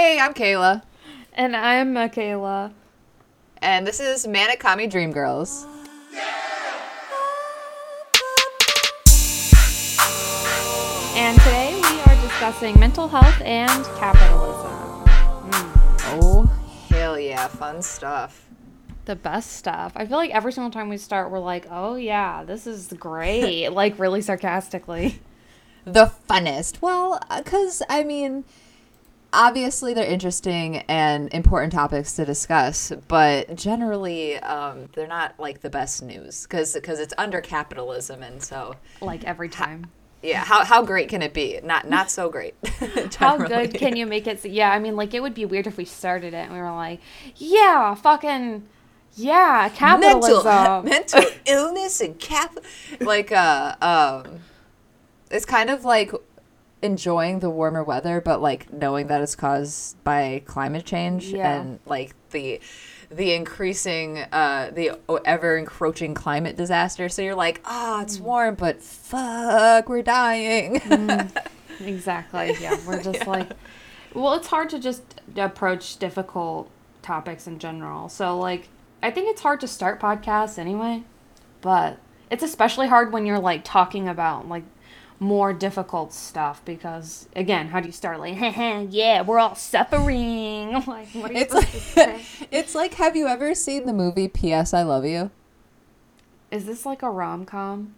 Hey, I'm Kayla, And I'm uh, Michaela. and this is Manic Commie Dream Girls. And today we are discussing mental health and capitalism. Hmm. Oh, hell yeah, fun stuff. The best stuff. I feel like every single time we start, we're like, oh yeah, this is great. like, really sarcastically. The funnest. Well, uh, because, I mean, obviously they're interesting and important topics to discuss, but generally um, they're not like the best news because it's under capitalism. And so, Like, every time. yeah, how, how great can it be? Not, not so great. How good can you make it? Yeah, I mean, like, it would be weird if we started it and we were like, yeah, fucking, yeah, capitalism. mental mental illness and cap like uh um it's kind of like enjoying the warmer weather but like knowing that it's caused by climate change Yeah. and like the the increasing uh the ever encroaching climate disaster so you're like ah Mm. it's warm but fuck we're dying Exactly. Yeah, we're just like, well, it's hard to just approach difficult topics in general. So, like, I think it's hard to start podcasts anyway, but it's especially hard when you're like talking about like more difficult stuff because, again, how do you start? Like, yeah, we're all suffering. like, what are you it's supposed to say? like it's like have you ever seen the movie ps i love you Is this like a rom com?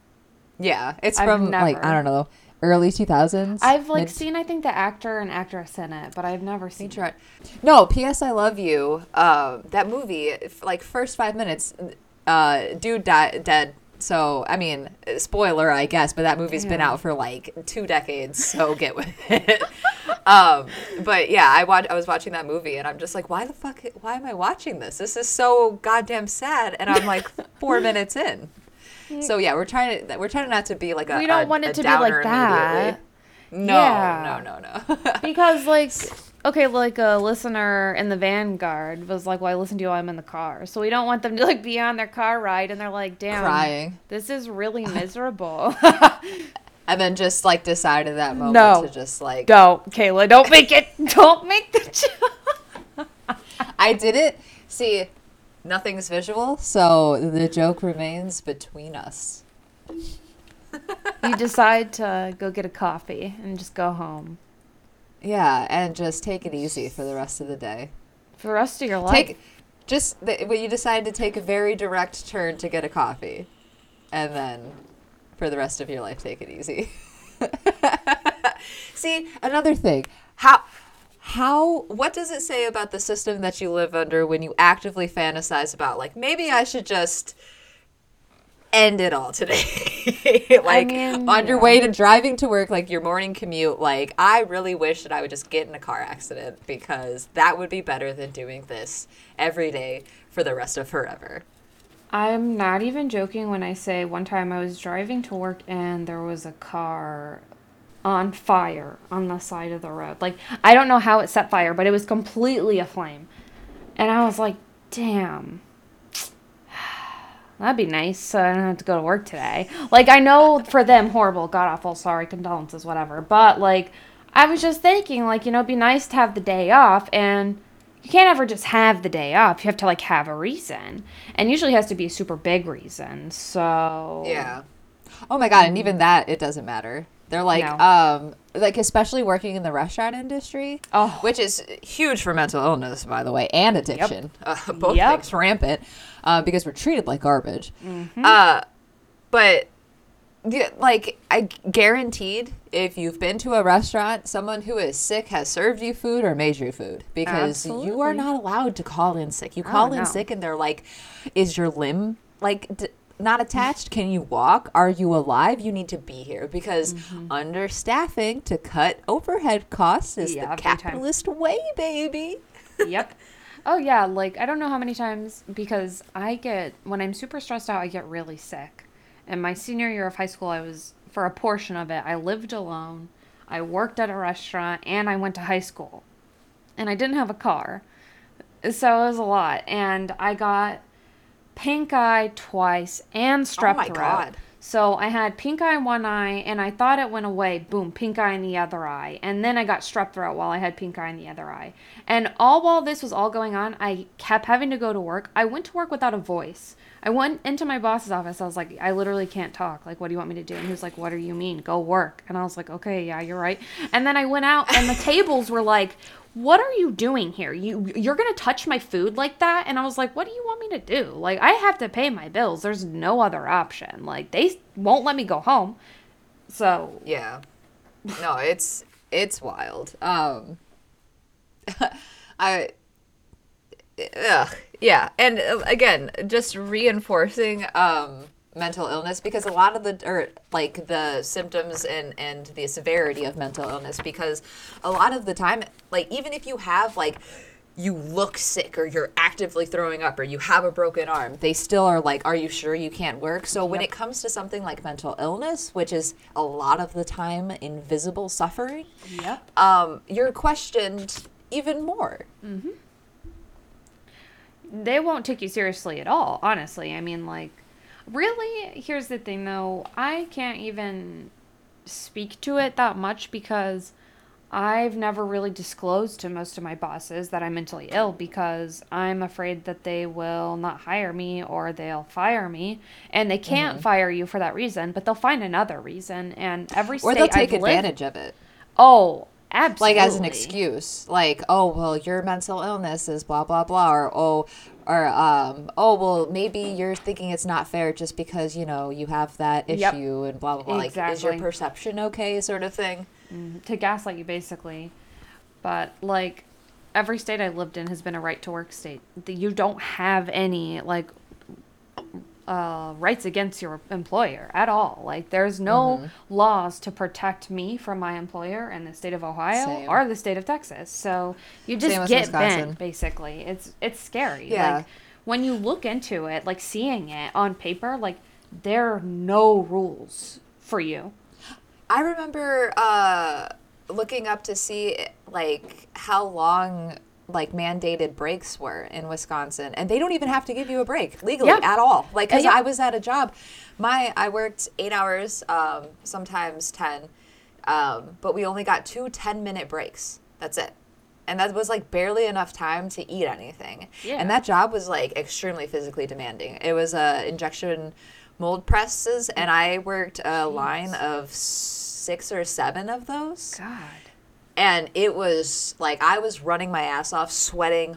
yeah it's I've from like i don't know early 2000s I've like mid- seen, I think, the actor and actress in it, but I've never seen. Try- No, P.S. I Love You. Uh, that movie, like first five minutes, uh, dude died dead. So I mean, spoiler, I guess, but that movie's been out for like two decades. So get with it. um, but yeah, I watch. I was watching that movie, and I'm just like, why the fuck? Why am I watching this? This is so goddamn sad. And I'm like four minutes in. So yeah, we're trying to we're trying not to be like a We don't a- want it to be like that. No, Yeah. no, no, no. because like okay like a listener in the vanguard was like well i listen to you while i'm in the car so we don't want them to like be on their car ride and they're like damn Crying. this is really miserable and then just like decided that moment No. to just like don't kayla don't make it don't make the joke I did it. See, nothing's visual, so the joke remains between us. you decide to go get a coffee and just go home Yeah, and just take it easy for the rest of the day. for the rest of your life Take just the, when you decide to take a very direct turn to get a coffee, and then for the rest of your life, take it easy. See, another thing. How how what does it say about the system that you live under when you actively fantasize about like maybe I should just end it all today. like mean, on your yeah. way to driving to work, like your morning commute, like I really wish that I would just get in a car accident because that would be better than doing this every day for the rest of forever. I'm not even joking when I say one time I was driving to work and there was a car on fire on the side of the road. Like, I don't know how it set fire, but it was completely aflame. And I was like, damn. That'd be nice so I don't have to go to work today. Like, I know for them, horrible, god awful, sorry, condolences, whatever. But, like, I was just thinking, like, you know, it'd be nice to have the day off and you can't ever just have the day off. You have to like have a reason, and usually it has to be a super big reason. So Yeah. Oh my god, and even that it doesn't matter. They're like No. um like especially working in the restaurant industry, Oh. which is huge for mental illness by the way and addiction. Uh, both Yep. things rampant uh, because we're treated like garbage. Mm-hmm. Uh but like I guaranteed if you've been to a restaurant, someone who is sick has served you food or made you food because you are not allowed to call in sick. You call in no. sick and they're like, "Is your limb like d- not attached? Can you walk? Are you alive? You need to be here because Mm-hmm. understaffing to cut overhead costs is Yeah, the capitalist way, baby." yep. Oh yeah, like I don't know how many times because I get when I'm super stressed out, I get really sick. And my senior year of high school, I was for a portion of it, I lived alone. I worked at a restaurant and I went to high school. And I didn't have a car. So it was a lot and I got pink eye twice and strep Oh my throat. God. So I had pink eye in one eye, and I thought it went away. Boom, pink eye in the other eye. And then I got strep throat while I had pink eye in the other eye. And all while this was all going on, I kept having to go to work. I went to work without a voice. I went into my boss's office. I was like, I literally can't talk. Like, what do you want me to do? And he was like, What do you mean? Go work. And I was like, Okay, yeah, you're right. And then I went out, and the tables were like, what are you doing here? You you're gonna touch my food like that? And I was like, what do you want me to do? Like I have to pay my bills. There's no other option. Like they won't let me go home. So Yeah. No, it's it's wild. Um I ugh, yeah. And uh, again, just reinforcing um mental illness because a lot of the or like the symptoms and and the severity of mental illness because a lot of the time like even if you have like you look sick or you're actively throwing up or you have a broken arm they still are like are you sure you can't work so when it comes to something like mental illness which is a lot of the time invisible suffering Yep. um, you're questioned even more they won't take you seriously at all, honestly. I mean, like, really, here's the thing though. I can't even speak to it that much because I've never really disclosed to most of my bosses that I'm mentally ill because I'm afraid that they will not hire me or they'll fire me. And they can't Mm-hmm. fire you for that reason, but they'll find another reason. And every state or they'll take I've lived- advantage of it oh, absolutely. like as an excuse like oh well your mental illness is blah blah blah or oh or um oh well maybe you're thinking it's not fair just because you know you have that issue Yep. and blah blah blah like is your perception okay sort of thing to gaslight you basically. But like every state I lived in has been a right to work state. You don't have any like uh, rights against your employer at all. Like there's no laws to protect me from my employer in the state of Ohio Same. or the state of Texas. So you just get bent basically. It's it's scary. Yeah. Like when you look into it, like seeing it on paper, like there are no rules for you. i remember uh looking up to see like how long like mandated breaks were in Wisconsin and they don't even have to give you a break legally Yeah. at all like cuz Yeah. I was at a job my I worked 8 hours um sometimes 10 um but we only got two 10 minute breaks that's it and that was like barely enough time to eat anything Yeah. and that job was like extremely physically demanding it was uh, injection mold presses and I worked a line of 6 or 7 of those God. And it was like I was running my ass off, sweating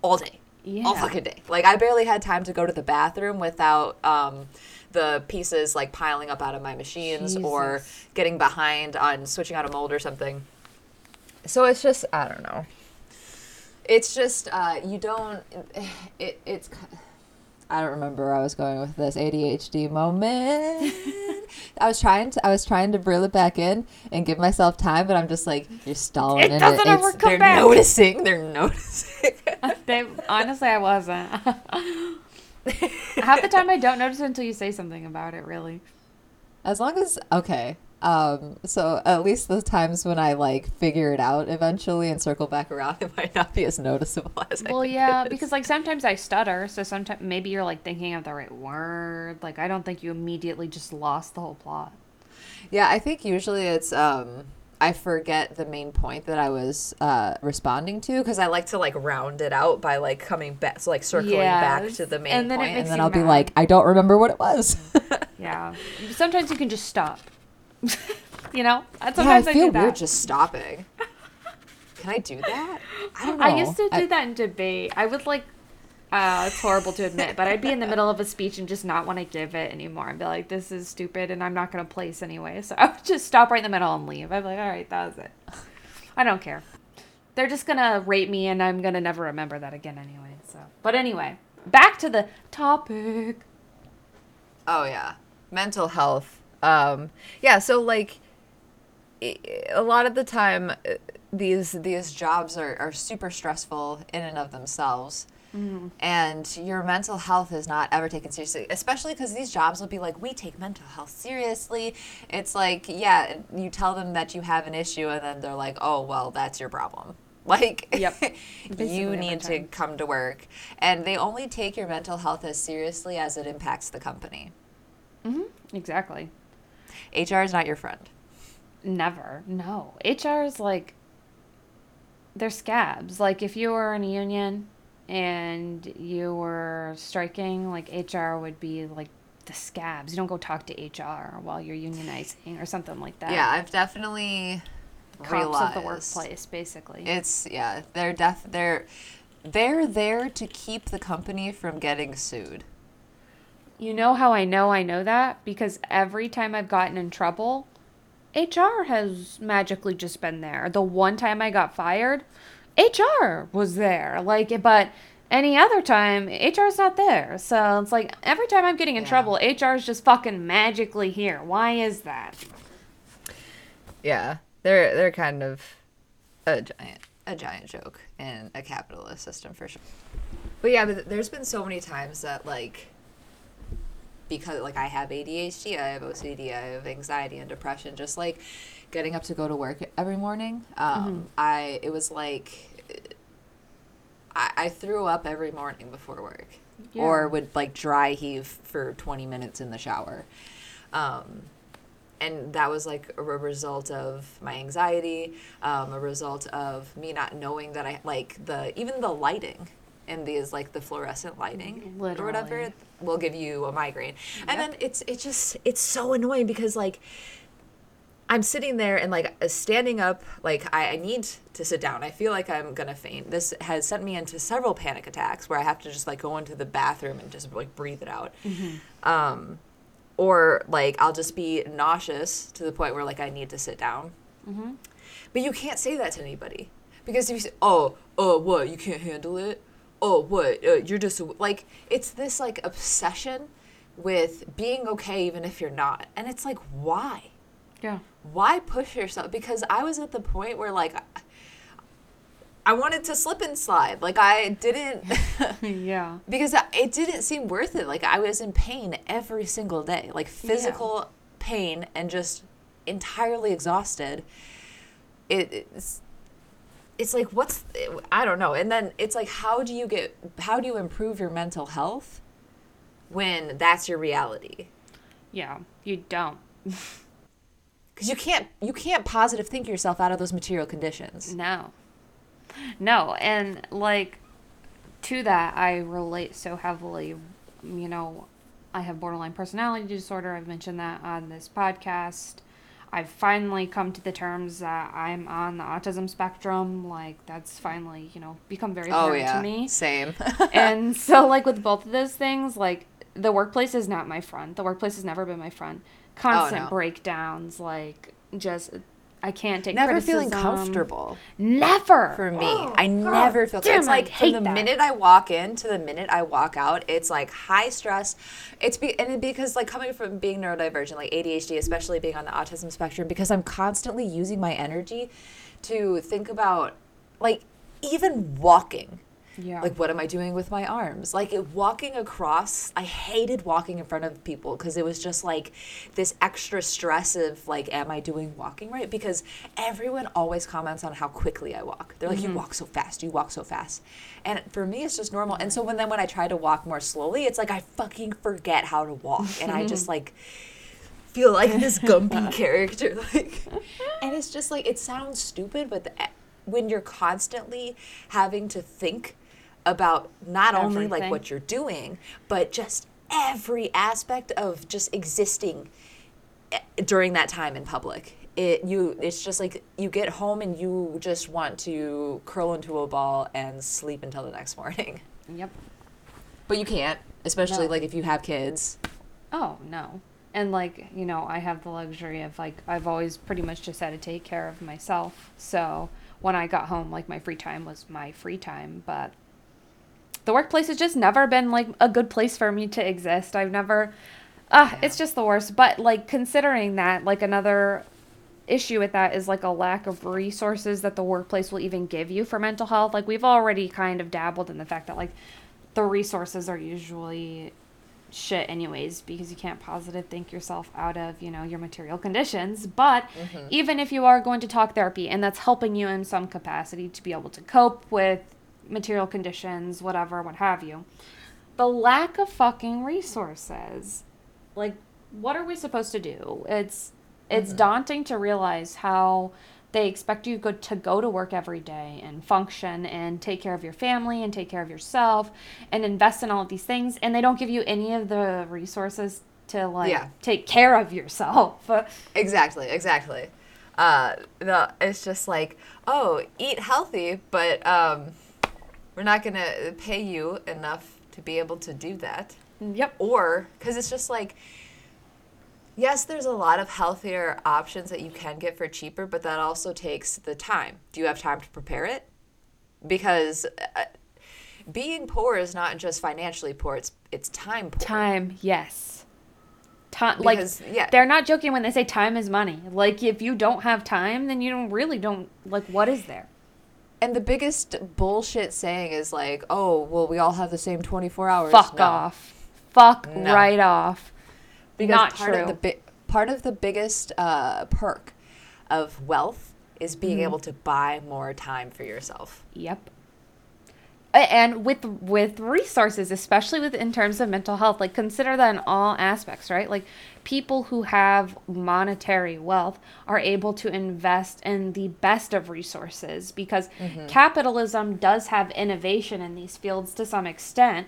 all day, all fucking day. Like I barely had time to go to the bathroom without um, the pieces like piling up out of my machines or getting behind on switching out a mold or something. So it's just I don't know. It's just uh, you don't. It it's. I don't remember where I was going with this ADHD moment. I was trying to I was trying to reel it back in and give myself time, but I'm just like you're stalling It doesn't it. ever It's- come they're back. noticing. They're noticing. Uh, they honestly, I wasn't. Half the time, I don't notice until you say something about it. Really. as long as okay. Um, so at least the times when I like figure it out eventually and circle back around, it might not be as noticeable as I Well, yeah, because like sometimes I stutter, so sometimes maybe you're like thinking of the right word. Like I don't think you immediately just lost the whole plot. Yeah, I think usually it's um I forget the main point that I was uh, responding to because I like to like round it out by like coming back, so like circling back to the main and then point, and then I'll be like, I don't remember what it was. Yeah. Sometimes you can just stop. you know. And yeah, I Sometimes I, feel do that. weird just stopping. Can I do that? I don't know. I used to do I- that in debate. I would like. Uh, it's horrible to admit, but I'd be in the middle of a speech and just not want to give it anymore. I'd be like, "This is stupid," and I'm not going to place anyway. So I would just stop right in the middle and leave. I'd be like, "All right, that was it. I don't care. They're just gonna rate me, and I'm gonna never remember that again anyway." So, but anyway, back to the topic. Oh yeah, mental health. Um, yeah, so like a lot of the time, uh, these these jobs are, are super stressful in and of themselves. And your mental health is not ever taken seriously, especially because these jobs will be like, we take mental health seriously. It's like, yeah, you tell them that you have an issue, and then they're like, oh, well, that's your problem. Like, Yep. you need to come to work. And they only take your mental health as seriously as it impacts the company. Exactly. HR is not your friend. Never. No. HR is like they're scabs. Like if you were in a union and you were striking, like HR would be like the scabs. You don't go talk to HR while you're unionizing or something like that. Yeah, I've definitely Cops realized of the workplace, basically. It's yeah, they're def they're they're there to keep the company from getting sued. You know how I know I know that? Because every time I've gotten in trouble, HR has magically just been there. The one time I got fired, HR was there. Like, but any other time, HR's not there. So it's like every time I'm getting in Yeah. trouble, HR is just fucking magically here. Why is that? Yeah, they're they're kind of a giant a giant joke in a capitalist system for sure. But yeah, but there's been so many times that like because like I have ADHD, I have OCD, I have anxiety and depression. Just like getting up to go to work every morning, um, I it was like I, I threw up every morning before work, Yeah. or would like dry heave for 20 minutes in the shower. Um, and that was like a result of my anxiety, um, a result of me not knowing that I like the even the lighting and these like the fluorescent lighting or whatever will give you a migraine. And then it's it's just it's so annoying because like I'm sitting there and like uh, standing up, like I, I need to sit down. I feel like I'm gonna faint. This has sent me into several panic attacks where I have to just like go into the bathroom and just like breathe it out. Um, or like I'll just be nauseous to the point where like I need to sit down. But you can't say that to anybody because if you say, "Oh, oh, what? You can't handle it? Oh, what? Uh, you're just like it's this like obsession with being okay even if you're not." And it's like, why? Yeah. Why push yourself? Because I was at the point where like I wanted to slip and slide. Like I didn't yeah. because it didn't seem worth it. Like I was in pain every single day, like physical pain and just entirely exhausted. It, it's it's like what's I don't know. And then it's like how do you get how do you improve your mental health when that's your reality? Yeah. You don't. Because you can't you can't positive think yourself out of those material conditions. No. No, and like to that I relate so heavily. You know, I have borderline personality disorder. I've mentioned that on this podcast. I've finally come to the terms that I'm on the autism spectrum. Like that's finally, you know, become very Oh apparent yeah, to me. same. and so like with both of those things, like the workplace is not my friend. The workplace has never been my friend. Constant Oh, no. breakdowns, like just I can't take it. never feeling criticism. comfortable. Never for me. Oh, I never feel damn, it's like from the that. minute I walk in to the minute I walk out, it's like high stress. It's be, and it, because like coming from being neurodivergent, like ADHD, especially being on the autism spectrum, because I'm constantly using my energy to think about like even walking. Yeah. Like, what am I doing with my arms? Like, walking across, I hated walking in front of people because it was just like this extra stress of, like, am I doing walking right? Because everyone always comments on how quickly I walk. They're like, you mm-hmm. walk so fast, you walk so fast. And for me, it's just normal. And so, when then when I try to walk more slowly, it's like I fucking forget how to walk. And I just, like, feel like this Gumpy character. Like, and it's just like, it sounds stupid, but the, eh, when you're constantly having to think about not only like what you're doing, but just every aspect of just existing eh, during that time in public. It you it's just like you get home and you just want to curl into a ball and sleep until the next morning. Yep. But you can't, especially No. like if you have kids. Oh no. And like, you know, I have the luxury of like I've always pretty much just had to take care of myself. So when I got home, like my free time was my free time, but the workplace has just never been like a good place for me to exist. I've never uh Yeah. it's just the worst. But like considering that, like another issue with that is like a lack of resources that the workplace will even give you for mental health. Like we've already kind of dabbled in the fact that like the resources are usually shit anyways because you can't positive think yourself out of you know your material conditions but even if you are going to talk therapy and that's helping you in some capacity to be able to cope with material conditions whatever what have you the lack of fucking resources like what are we supposed to do? It's it's daunting to realize how they expect you go, to go to work every day and function and take care of your family and take care of yourself and invest in all of these things and they don't give you any of the resources to like Yeah. take care of yourself. Exactly, exactly. Uh, no, it's just like, oh, eat healthy, but um, we're not gonna pay you enough to be able to do that. yep. Or because it's just like, yes, there's a lot of healthier options that you can get for cheaper, but that also takes the time. Do you have time to prepare it? Because uh, being poor is not just financially poor; it's it's time poor. Time, yes. Time, like yeah. they're not joking when they say time is money. Like if you don't have time, then you don't really don't like what is there? And the biggest bullshit saying is like, oh, well, we all have the same 24 hours. Fuck No. off. Fuck No. right off. Because not part true. Of the bi- part of the biggest uh, perk of wealth is being Mm-hmm. able to buy more time for yourself. Yep. And with with resources, especially with in terms of mental health, like consider that in all aspects, right? Like people who have monetary wealth are able to invest in the best of resources because mm-hmm. capitalism does have innovation in these fields to some extent,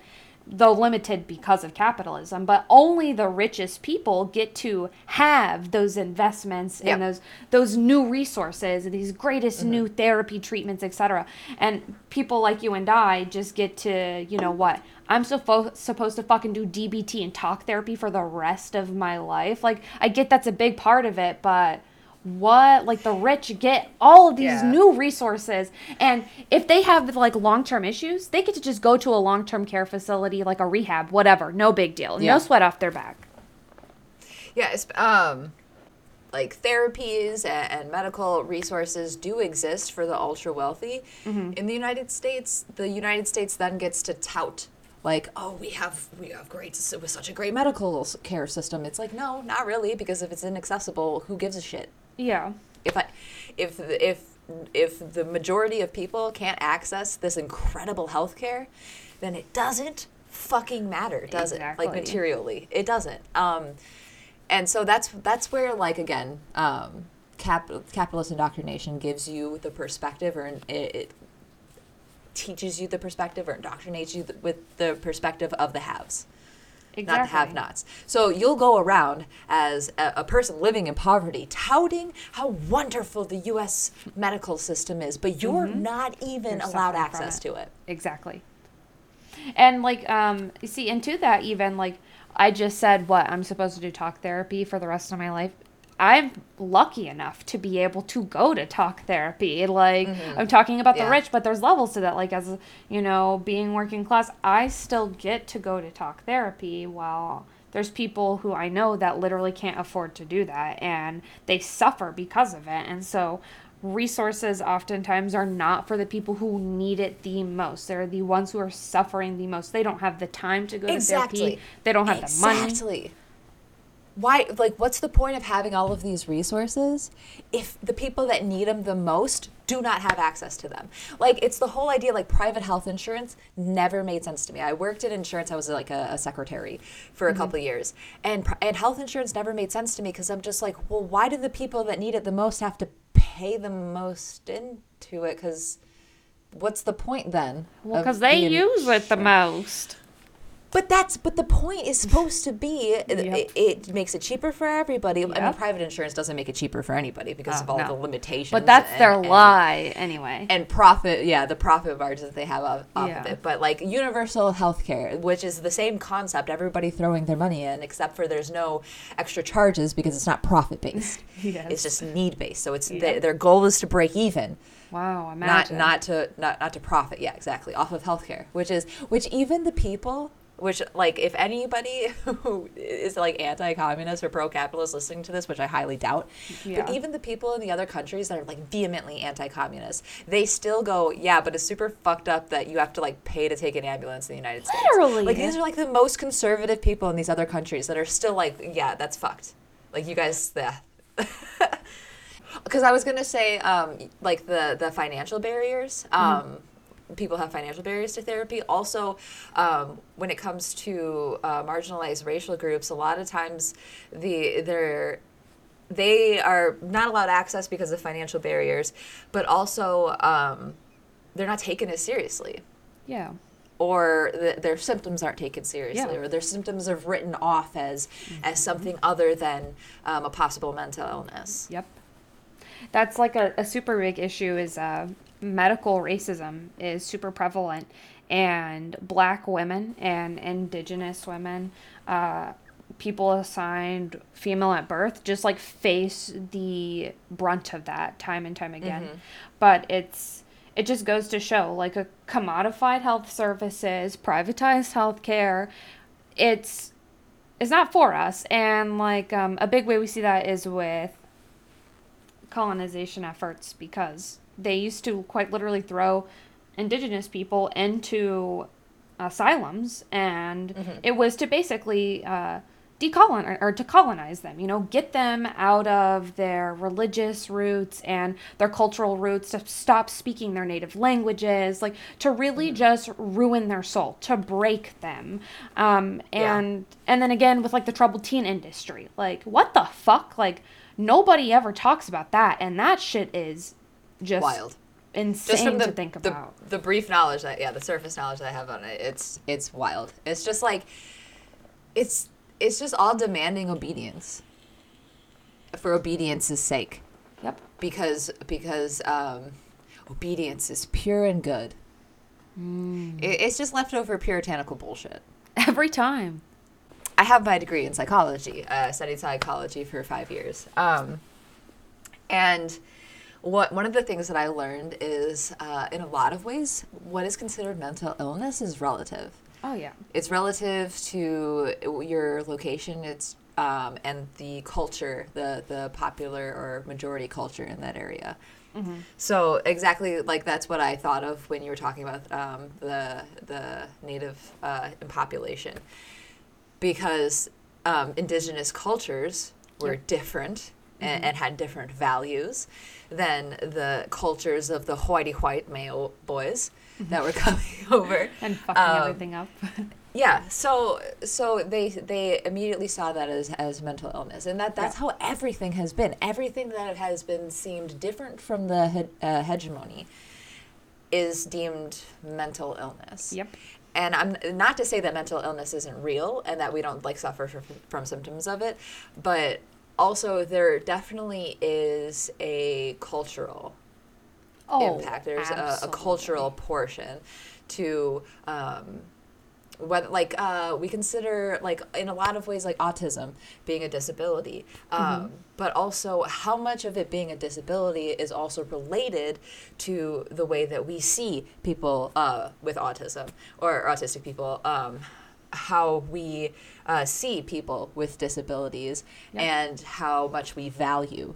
though limited because of capitalism. But only the richest people get to have those investments Yep. and those those new resources, these greatest mm-hmm. new therapy treatments, etc. And people like you and I just get to, you know what? I'm so fo- supposed to fucking do DBT and talk therapy for the rest of my life. Like I get that's a big part of it, but what like the rich get all of these Yeah. new resources and if they have like long-term issues they get to just go to a long-term care facility like a rehab whatever no big deal Yeah. no sweat off their back Yeah, it's, um, like therapies and, and medical resources do exist for the ultra wealthy. Mm-hmm. In the United States, the United States then gets to tout like, oh, we have we have great with such a great medical care system. It's like, no, not really, because if it's inaccessible, who gives a shit? Yeah if I, if the- if if the majority of people can't access this incredible health care, then it doesn't fucking matter, does it? Like materially, it doesn't. Um, and so that's that's where like again, um, cap, capitalist indoctrination gives you the perspective, or it, it teaches you the perspective, or indoctrinates you th- with the perspective of the haves not the have nots. So you'll go around as a, a person living in poverty touting how wonderful the US medical system is, but you're not even You're allowed access it. to it. Exactly. And like um you see into that even like I just said what I'm supposed to do talk therapy for the rest of my life. I'm lucky enough to be able to go to talk therapy. Like mm-hmm. I'm talking about Yeah. the rich, but there's levels to that. Like as you know, being working class, I still get to go to talk therapy while there's people who I know that literally can't afford to do that and they suffer because of it. And so resources oftentimes are not for the people who need it the most. They're the ones who are suffering the most. They don't have the time to go to Exactly. therapy. They don't have the money. Exactly. Why, like, what's the point of having all of these resources if the people that need them the most do not have access to them? Like, it's the whole idea, like, private health insurance never made sense to me. I worked in insurance, I was like a, a secretary for a mm-hmm. couple of years, and, and health insurance never made sense to me because I'm just like, well, why do the people that need it the most have to pay the most into it? Because what's the point then? Well, because they the use it the most. But that's but the point is supposed to be it, Yep. it, it makes it cheaper for everybody. I mean, private insurance doesn't make it cheaper for anybody because Oh, of all no. the limitations. But that's their and- and- lie anyway. And profit, yeah, the profit margins that they have off, off of it. But like universal health care, which is the same concept, everybody throwing their money in, except for there's no extra charges because it's not profit based. Yes. It's just need based. So it's Yep. their their goal is to break even wow, not imagine. not to not not to profit yeah exactly off of healthcare which is which even the people which like if anybody who is like anti-communist or pro-capitalist listening to this which i highly doubt Yeah. but even the people in the other countries that are like vehemently anti-communist they still go yeah but it's super fucked up that you have to like pay to take an ambulance in the united states Literally. like these are like the most conservative people in these other countries that are still like yeah that's fucked like you guys yeah because I was gonna say, um, like the the financial barriers. Um, people have financial barriers to therapy. Also, um, when it comes to uh, marginalized racial groups, a lot of times the they're they are not allowed access because of financial barriers, but also um, they're not taken as seriously Yeah. or th- their symptoms aren't taken seriously, Yeah. or their symptoms are written off as as something other than um, a possible mental illness. Yep. That's like a, a super big issue is uh, medical racism is super prevalent and black women and indigenous women uh, people assigned female at birth just like face the brunt of that time and time again. But it's it just goes to show like a commodified health services privatized healthcare it's it's not for us. And like um, a big way we see that is with colonization efforts because they used to quite literally throw indigenous people into asylums and it was to basically uh, decolonize or to colonize them you know get them out of their religious roots and their cultural roots to stop speaking their native languages like to really just ruin their soul to break them. Um, Yeah. and and then again with like the troubled teen industry like what the fuck? Like nobody ever talks about that and that shit is just Wild. insane Just from the, to think about the brief knowledge that yeah, the surface knowledge that I have on it, it's it's wild. It's just like it's it's just all demanding obedience for obedience's sake. yep because because um, obedience is pure and good. It, it's just leftover puritanical bullshit. every time I have my degree in psychology. Uh, I studied psychology for five years, um, and what one of the things that I learned is, uh, in a lot of ways, what is considered mental illness is relative. oh yeah It's relative to your location. It's um, and the culture, the the popular or majority culture in that area. So exactly like that's what I thought of when you were talking about um, the the native uh, population, because um, indigenous cultures were Yep. different and, and had different values than the cultures of the hoity-white male boys that were coming over and fucking Um, everything up yeah, so so they they immediately saw that as, as mental illness, and that that's Yeah. how everything has been. Everything that has been seemed different from the he- uh, hegemony is deemed mental illness. Yep. And I'm not to say that mental illness isn't real and that we don't like suffer from, from symptoms of it, but also there definitely is a cultural impact. There's a, a Oh, cultural portion to um, whether like uh, we consider like in a lot of ways like autism being a disability, um, Mm-hmm. but also how much of it being a disability is also related to the way that we see people uh, with autism or autistic people. Um, how we uh, see people with disabilities Yep. and how much we value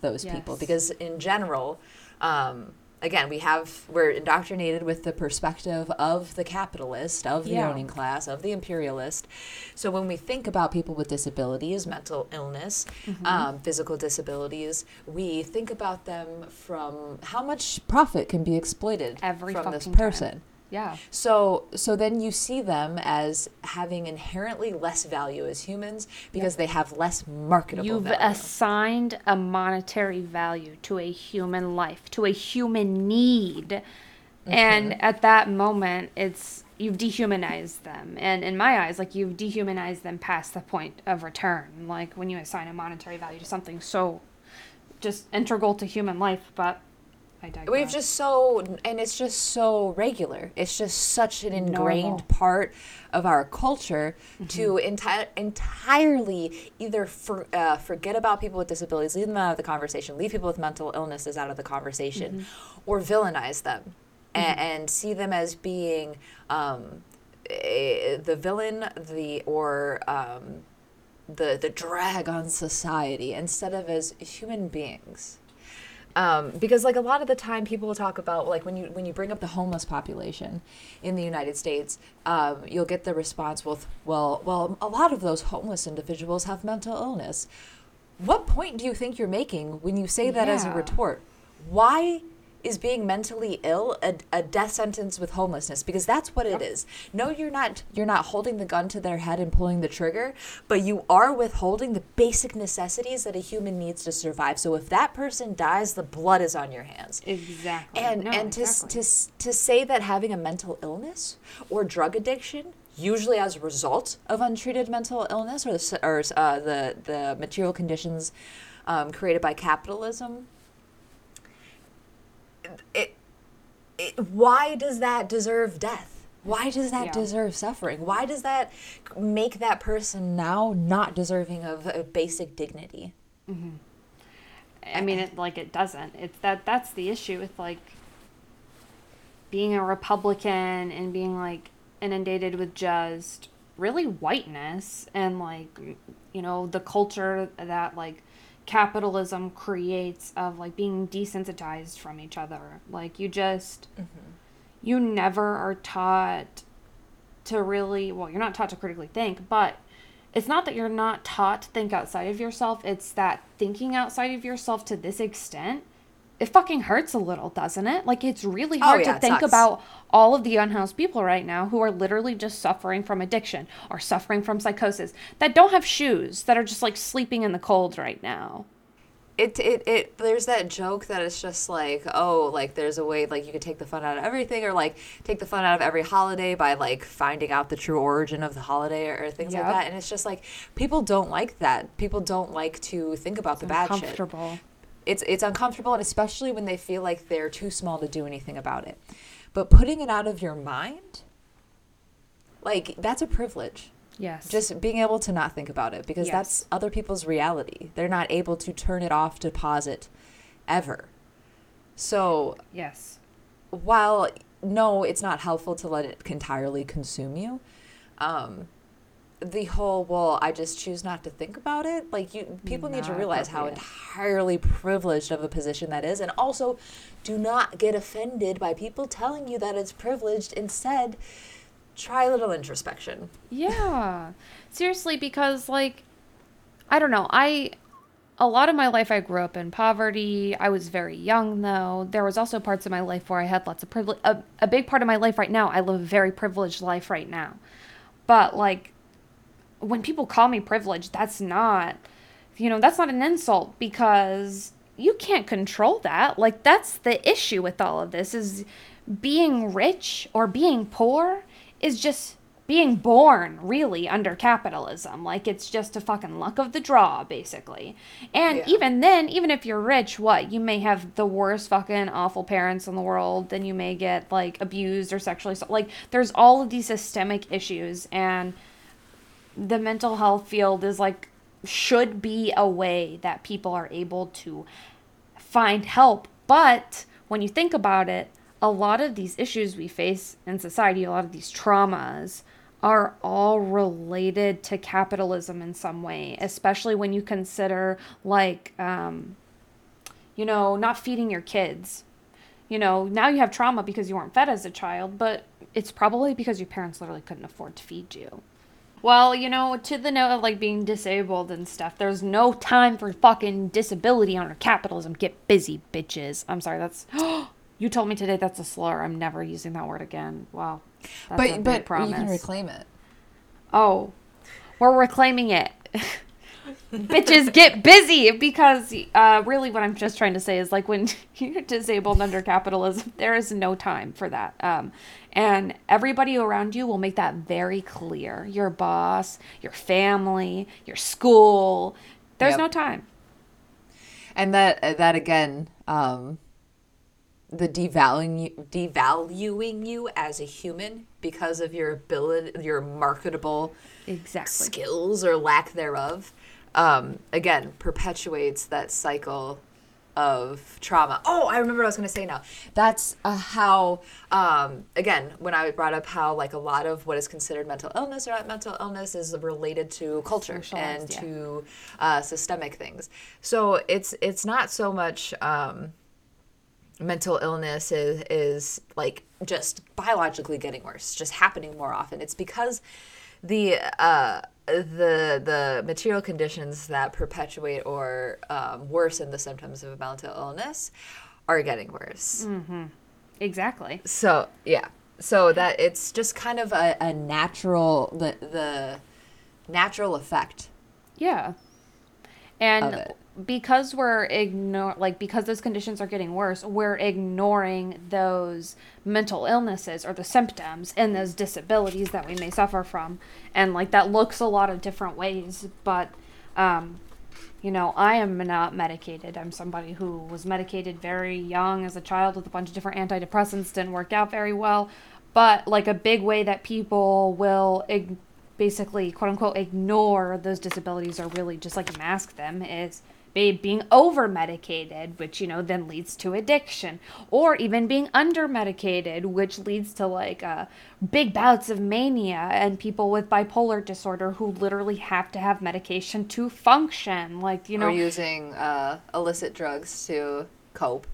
those people because in general um, again we have we're indoctrinated with the perspective of the capitalist of the Yeah. owning class of the imperialist so when we think about people with disabilities mental illness Mm-hmm. um, physical disabilities we think about them from how much profit can be exploited Every from this person time. Yeah so so then you see them as having inherently less value as humans because they have less marketable value. You've value. assigned a monetary value to a human life, to a human need. And mm-hmm. at that moment, it's you've dehumanized them. And in my eyes, like you've dehumanized them past the point of return. Like when you assign a monetary value to something so just integral to human life, but I digress. We've just so, and it's just so regular. It's just such an ingrained Normal. part of our culture to enti- entirely either for, uh, forget about people with disabilities, leave them out of the conversation, leave people with mental illnesses out of the conversation, or villainize them a- and, see them as being um, a, the villain, the or um, the the drag on society instead of as human beings um, because like a lot of the time people will talk about like when you when you bring up the homeless population in the United States, um, you'll get the response with well well a lot of those homeless individuals have mental illness. What point do you think you're making when you say that as a retort? Why is being mentally ill a, a death sentence with homelessness because that's what it is no you're not you're not holding the gun to their head and pulling the trigger but you are withholding the basic necessities that a human needs to survive so if that person dies the blood is on your hands Exactly. and No, and to, exactly. to to say that having a mental illness or drug addiction usually as a result of untreated mental illness or the or uh, the the material conditions um, created by capitalism it, it why does that deserve death why does that Yeah. deserve suffering why does that make that person now not deserving of a basic dignity mm-hmm. I mean, it like it doesn't. It's that that's the issue with like being a Republican and being like inundated with just really whiteness and like you know the culture that like capitalism creates of like being desensitized from each other. Like you just mm-hmm. you never are taught to really well you're not taught to critically think but it's not that you're not taught to think outside of yourself it's that thinking outside of yourself to this extent it fucking hurts a little doesn't it? Like it's really Oh, hard yeah, to think sucks. about all of the unhoused people right now who are literally just suffering from addiction or suffering from psychosis that don't have shoes that are just like sleeping in the cold right now. It, it it there's that joke that it's just like oh like there's a way like you could take the fun out of everything or like take the fun out of every holiday by like finding out the true origin of the holiday or, or things like that. And it's just like people don't like that. People don't like to think about the bad shit it's it's uncomfortable and especially when they feel like they're too small to do anything about it but putting it out of your mind like that's a privilege yes just being able to not think about it because Yes. that's other people's reality. They're not able to turn it off to pause it ever. So yes while no, it's not helpful to let it entirely consume you. Um, the whole well, I just choose not to think about it. Like you, people need to realize how entirely privileged of a position that is, and also do not get offended by people telling you that it's privileged. Instead, try a little introspection. Yeah. Seriously, because like I don't know, I a lot of my life I grew up in poverty. I was very young though. There was also parts of my life where I had lots of privilege. A, a big part of my life right now, I live a very privileged life right now. But like when people call me privileged, that's not you know, that's not an insult because you can't control that. Like that's the issue with all of this is being rich or being poor is just being born really under capitalism. Like it's just a fucking luck of the draw basically. And Yeah. even then, even if you're rich, what? You may have the worst fucking awful parents in the world, then you may get like abused or sexually assault- like there's all of these systemic issues and the mental health field is like should be a way that people are able to find help. But when you think about it a lot of these issues we face in society a lot of these traumas are all related to capitalism in some way especially when you consider like um, you know not feeding your kids. You know now you have trauma because you weren't fed as a child but it's probably because your parents literally couldn't afford to feed you well, you know, to the note of like being disabled and stuff, there's no time for fucking disability under capitalism. Get busy, bitches. I'm sorry, that's. you told me today that's a slur. I'm never using that word again. Wow. That's but but promise. you can reclaim it. Oh, we're reclaiming it. Bitches, get busy because uh, really what I'm just trying to say is like when you're disabled under capitalism, there is no time for that. Um, and everybody around you will make that very clear. Your boss, your family, your school. There's Yep. no time. and that uh, that again um the devaluing you, devaluing you as a human because of your ability your marketable Exactly. skills or lack thereof um again perpetuates that cycle of trauma. Oh, I remember what I was going to say now. That's uh, how, um, again, when I brought up how like a lot of what is considered mental illness or not mental illness is related to culture and yeah. to uh, systemic things. So it's it's not so much. Um, mental illness is is like just biologically getting worse, just happening more often. It's because the uh, the the material conditions that perpetuate or um, worsen the symptoms of a mental illness are getting worse. Exactly. So yeah, so that it's just kind of a, a natural the the natural effect. Yeah. And. Because we're ignore like because those conditions are getting worse, we're ignoring those mental illnesses or the symptoms and those disabilities that we may suffer from. And like that looks a lot of different ways, but um you know, I am not medicated. I'm somebody who was medicated very young as a child with a bunch of different antidepressants, didn't work out very well. But like a big way that people will ig- basically, quote unquote, ignore those disabilities or really just like mask them is being over medicated, which, you know, then leads to addiction, or even being under medicated, which leads to like uh, big bouts of mania and people with bipolar disorder who literally have to have medication to function. Like, you know, or using uh, illicit drugs to cope.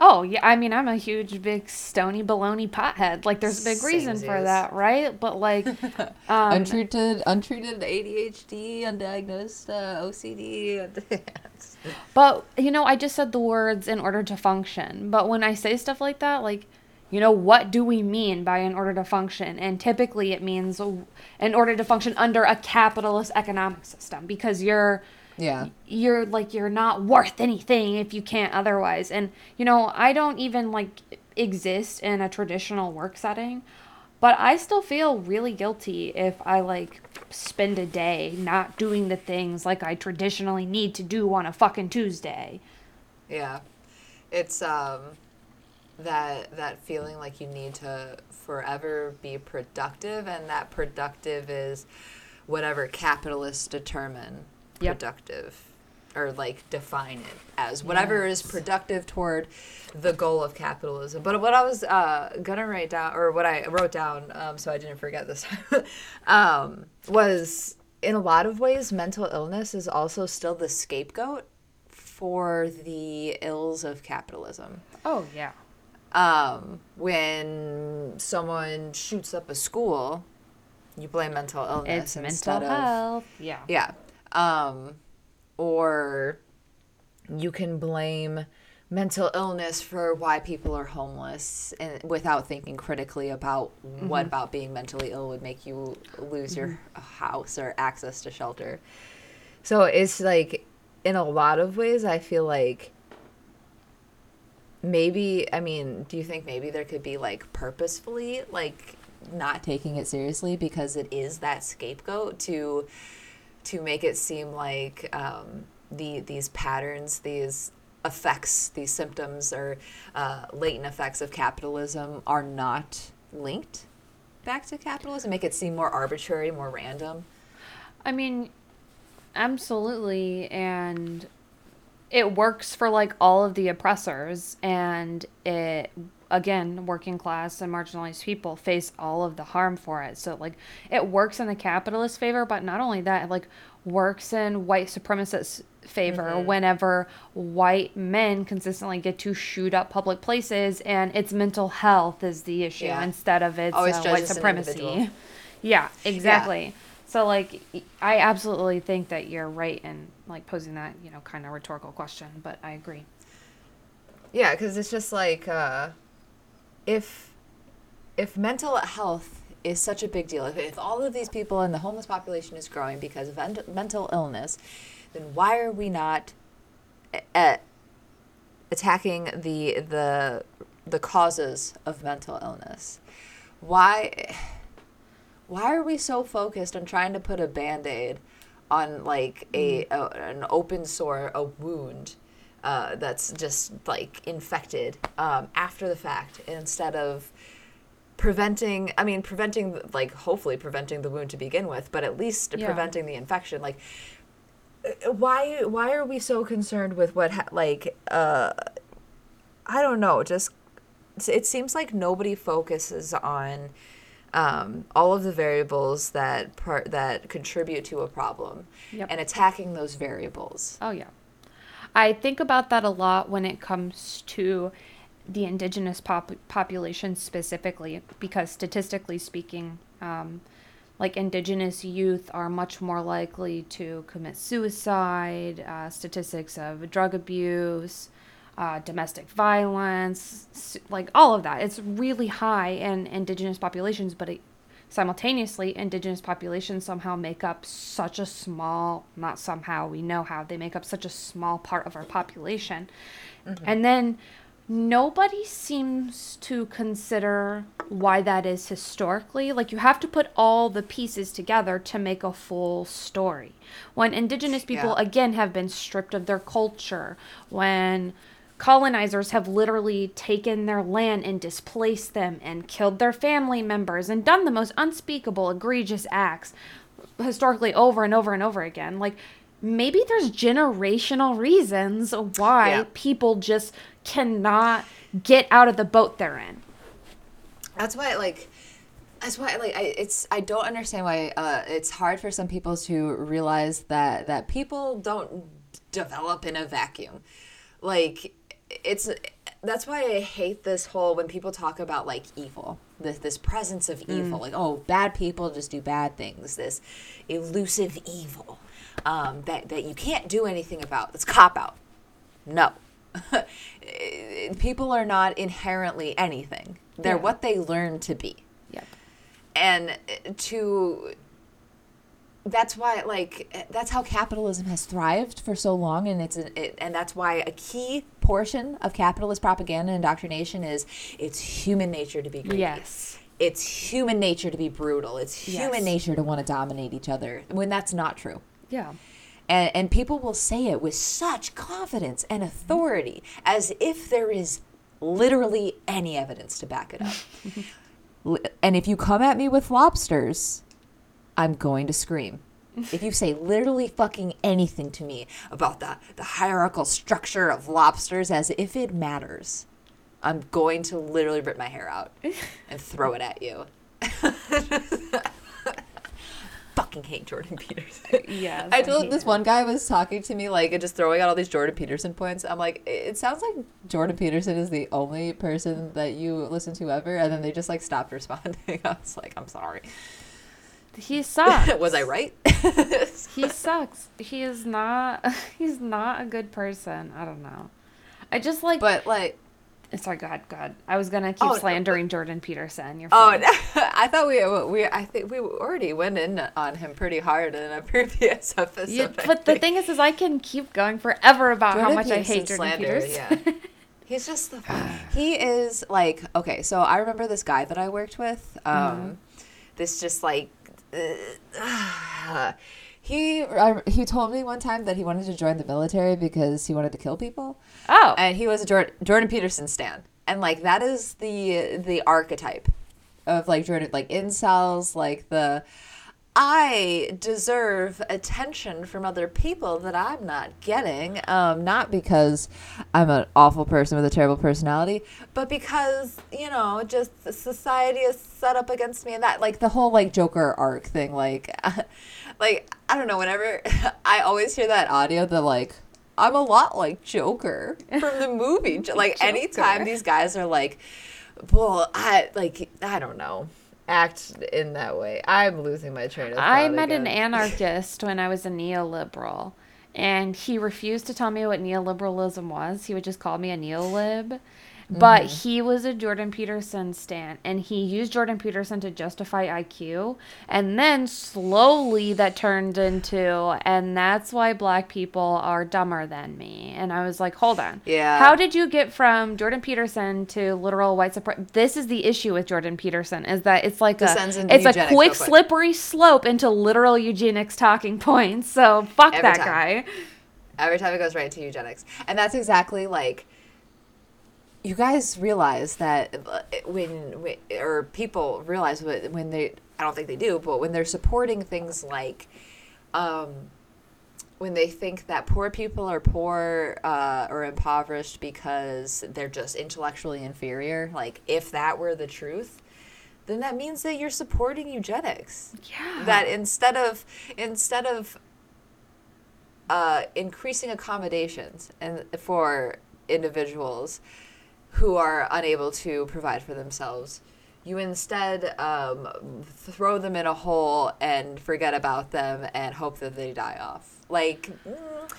Oh yeah, I mean I'm a huge big stony baloney pothead. Like there's a big reason for Samesies. that, right? But like, um, untreated, untreated ADHD, undiagnosed uh, OCD. but you know I just said the words in order to function. But when I say stuff like that, like, you know, what do we mean by in order to function? And typically it means in order to function under a capitalist economic system because you're yeah. you're like you're not worth anything if you can't otherwise and you know i don't even like exist in a traditional work setting but i still feel really guilty if i like spend a day not doing the things like i traditionally need to do on a fucking tuesday Yeah. It's um that that feeling like you need to forever be productive and that productive is whatever capitalists determine Yep. productive or like define it as whatever is productive toward the goal of capitalism. But what I was uh, gonna write down, or what I wrote down, um, so I didn't forget this time, um, was in a lot of ways, mental illness is also still the scapegoat for the ills of capitalism. oh yeah Um, when someone shoots up a school, you blame mental illness it's mental instead of health yeah yeah. Um, or you can blame mental illness for why people are homeless and without thinking critically about what about being mentally ill would make you lose your house or access to shelter. So it's like in a lot of ways I feel like maybe I mean, do you think maybe there could be like purposefully like not taking it seriously because it is that scapegoat to to make it seem like um, the these patterns, these effects, these symptoms, or uh, latent effects of capitalism are not linked back to capitalism. Make it seem more arbitrary, more random. I mean, absolutely. And it works for like all of the oppressors. And it, again, working class and marginalized people face all of the harm for it. So, like, it works in the capitalist favor, but not only that, it like works in white supremacist favor whenever white men consistently get to shoot up public places and it's mental health is the issue Yeah. instead of it's uh, white supremacy. Yeah, exactly. So like I absolutely think that you're right in like posing that, you know, kind of rhetorical question, but I agree. Yeah, because it's just like uh, if if mental health is such a big deal, if, if all of these people and the homeless population is growing because of ent- mental illness, then why are we not uh, attacking the the the causes of mental illness? Why why are we so focused on trying to put a band-aid on like a, a an open sore a wound uh, that's just like infected um, after the fact instead of preventing i mean preventing like hopefully preventing the wound to begin with but at least Yeah. preventing the infection like uh, why why are we so concerned with what ha- like uh i don't know just it seems like nobody focuses on um, all of the variables that part that contribute to a problem Yep. and attacking those variables Oh yeah. I think about that a lot when it comes to the indigenous pop- population specifically because statistically speaking um, like indigenous youth are much more likely to commit suicide uh, statistics of drug abuse uh, domestic violence, like all of that. It's really high in indigenous populations, but it, simultaneously, indigenous populations somehow make up such a small, not somehow, we know how, they make up such a small part of our population. Mm-hmm. And then nobody seems to consider why that is historically. Like, you have to put all the pieces together to make a full story. When indigenous people, Yeah. again, have been stripped of their culture, when colonizers have literally taken their land and displaced them and killed their family members and done the most unspeakable, egregious acts historically over and over and over again. Like, maybe there's generational reasons why Yeah. people just cannot get out of the boat they're in. That's why, like, that's why, like, I it's I don't understand why uh, it's hard for some people to realize that that people don't develop in a vacuum. Like, it's that's why I hate this whole when people talk about like evil, this this presence of evil, like oh, bad people just do bad things, this elusive evil um, that that you can't do anything about. That's cop out. No. People are not inherently anything. They're Yeah. what they learn to be. Yep. And to that's why like that's how capitalism has thrived for so long and it's a, it, and that's why a key portion of capitalist propaganda and indoctrination is it's human nature to be greedy. Yes. It's human nature to be brutal. It's human Yes. nature to want to dominate each other when that's not true Yeah. and, and people will say it with such confidence and authority as if there is literally any evidence to back it up. And if you come at me with lobsters, I'm going to scream. If you say literally fucking anything to me about the, the hierarchical structure of lobsters as if it matters, I'm going to literally rip my hair out and throw it at you. fucking hate Jordan Peterson. Yeah. I told this one guy was talking to me like and just throwing out all these Jordan Peterson points. I'm like, it sounds like Jordan Peterson is the only person that you listen to ever, and then they just like stopped responding. I was like, I'm sorry. He sucks. was I right? he sucks. He is not. He's not a good person. I don't know. I just like. but like, sorry, go ahead. Go ahead. I was gonna keep Oh, no, slandering Jordan Peterson. You're oh, fine. no, I thought we we I think we already went in on him pretty hard in a previous episode. Yeah, but the thing is, is I can keep going forever about how Jordan much I hate Jordan slander, Peterson. Yeah. He's just the he is like okay. So I remember this guy that I worked with. Um, Mm-hmm. This just like uh, he I, he told me one time that he wanted to join the military because he wanted to kill people, Oh, and he was a Jordan, Jordan Peterson stan, and like that is the the archetype of like Jordan like incels like the. I deserve attention from other people that I'm not getting. Um, not because I'm an awful person with a terrible personality, but because, you know, just society is set up against me and that like the whole like Joker arc thing, like like I don't know, whenever I always hear that audio, the like I'm a lot like Joker from the movie. Like anytime Joker. these guys are like, well, I like I don't know, act in that way. I'm losing my train of thought. I met an anarchist when I was a neoliberal, and he refused to tell me what neoliberalism was. He would just call me a neolib. But mm-hmm. he was a Jordan Peterson stan, and he used Jordan Peterson to justify IQ. And then slowly that turned into, and that's why black people are dumber than me. And I was like, hold on. Yeah. How did you get from Jordan Peterson to literal white supremacy? This is the issue with Jordan Peterson is that it's like a, it's a quick quick. slippery slope into literal eugenics talking points. So fuck Every that time. guy. Every time it goes right into eugenics. And that's exactly like you guys realize that uh, when, or people realize when when they I don't think they do, but when they're supporting things like um when they think that poor people are poor uh, or impoverished because they're just intellectually inferior, like if that were the truth, then that means that you're supporting eugenics. Yeah. That instead of instead of uh, increasing accommodations and for individuals who are unable to provide for themselves. You instead um, throw them in a hole and forget about them and hope that they die off. Like, mm,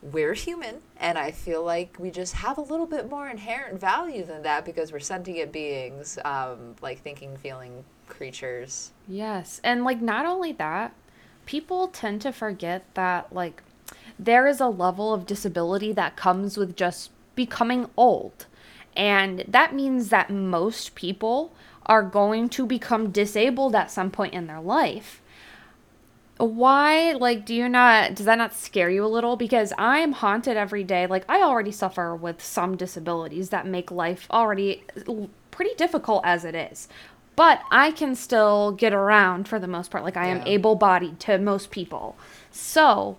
we're human and i feel like we just have a little bit more inherent value than that because we're sentient beings um, like thinking feeling creatures Yes. And like not only that, people tend to forget that like there is a level of disability that comes with just becoming old. And that means that most people are going to become disabled at some point in their life. Why, like, do you not, does that not scare you a little? Because I am haunted every day. Like, I already suffer with some disabilities that make life already pretty difficult as it is. But I can still get around for the most part. Like, I am Yeah. able bodied to most people. So,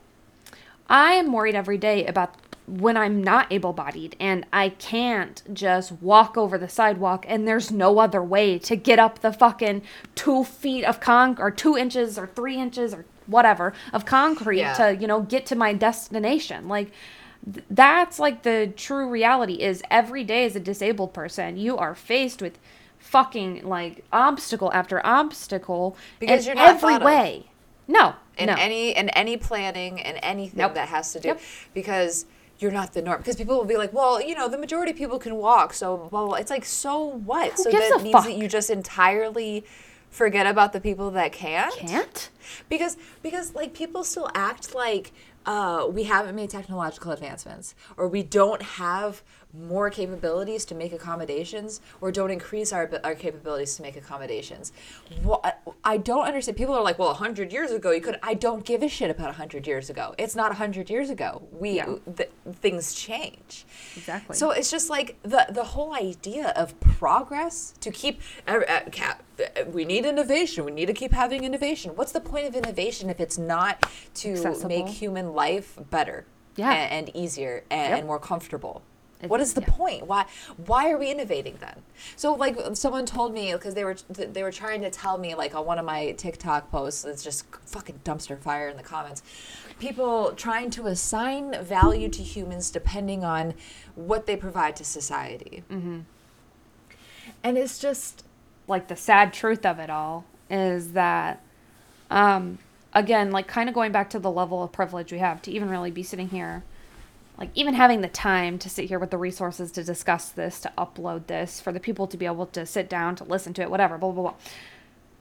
I am worried every day about when I'm not able bodied and I can't just walk over the sidewalk and there's no other way to get up the fucking two feet of concrete or two inches or three inches or whatever of concrete Yeah. to, you know, get to my destination. Like, th- that's like the true reality is every day as a disabled person, you are faced with fucking like obstacle after obstacle Because in you're not every thought of. way. No, in no. any in any planning and anything Nope. that has to do Yep. because you're not the norm because people will be like well you know the majority of people can walk so blah, blah, blah. it's like so what so gives that a means fuck? that you just entirely forget about the people that can't Can't? because because like people still act like uh, we haven't made technological advancements or we don't have more capabilities to make accommodations or don't increase our, our capabilities to make accommodations what i don't understand people are like well 100 years ago you could i don't give a shit about 100 years ago it's not 100 years ago we Yeah. th- things change Exactly. so it's just like the the whole idea of progress to keep uh, uh, cap, we need innovation. We need to keep having innovation. What's the point of innovation if it's not to Accessible. make human life better Yeah. and, and easier and, Yep. and more comfortable? It- what is the yeah. point? Why why are we innovating then? So like someone told me because they were they were trying to tell me like on one of my TikTok posts it's just fucking dumpster fire in the comments. People trying to assign value to humans depending on what they provide to society. Mm-hmm. And it's just like the sad truth of it all is that um again like kind of going back to the level of privilege we have to even really be sitting here like even having the time to sit here with the resources to discuss this to upload this for the people to be able to sit down to listen to it whatever blah blah blah.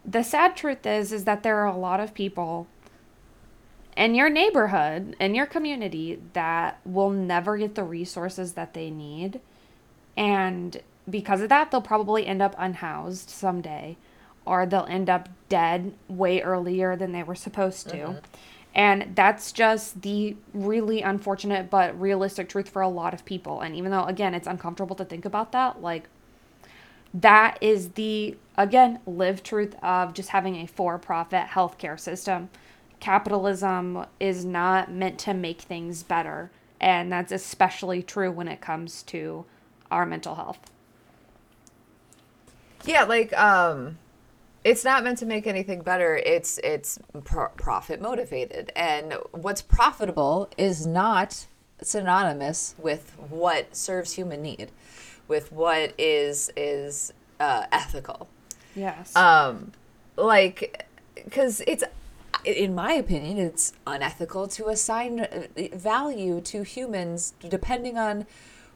The sad truth is is that there are a lot of people in your neighborhood in your community that will never get the resources that they need. And because of that, they'll probably end up unhoused someday, or they'll end up dead way earlier than they were supposed to. Mm-hmm. And that's just the really unfortunate but realistic truth for a lot of people. And even though, again, it's uncomfortable to think about that, like, that is the, again, live truth of just having a for profit healthcare system. Capitalism is not meant to make things better. And that's especially true when it comes to our mental health. yeah, like um it's not meant to make anything better. It's it's pro- profit motivated. And what's profitable is not synonymous with what serves human need, with what is is uh, ethical. Yes. um like because it's in my opinion it's unethical to assign uh, value to humans depending on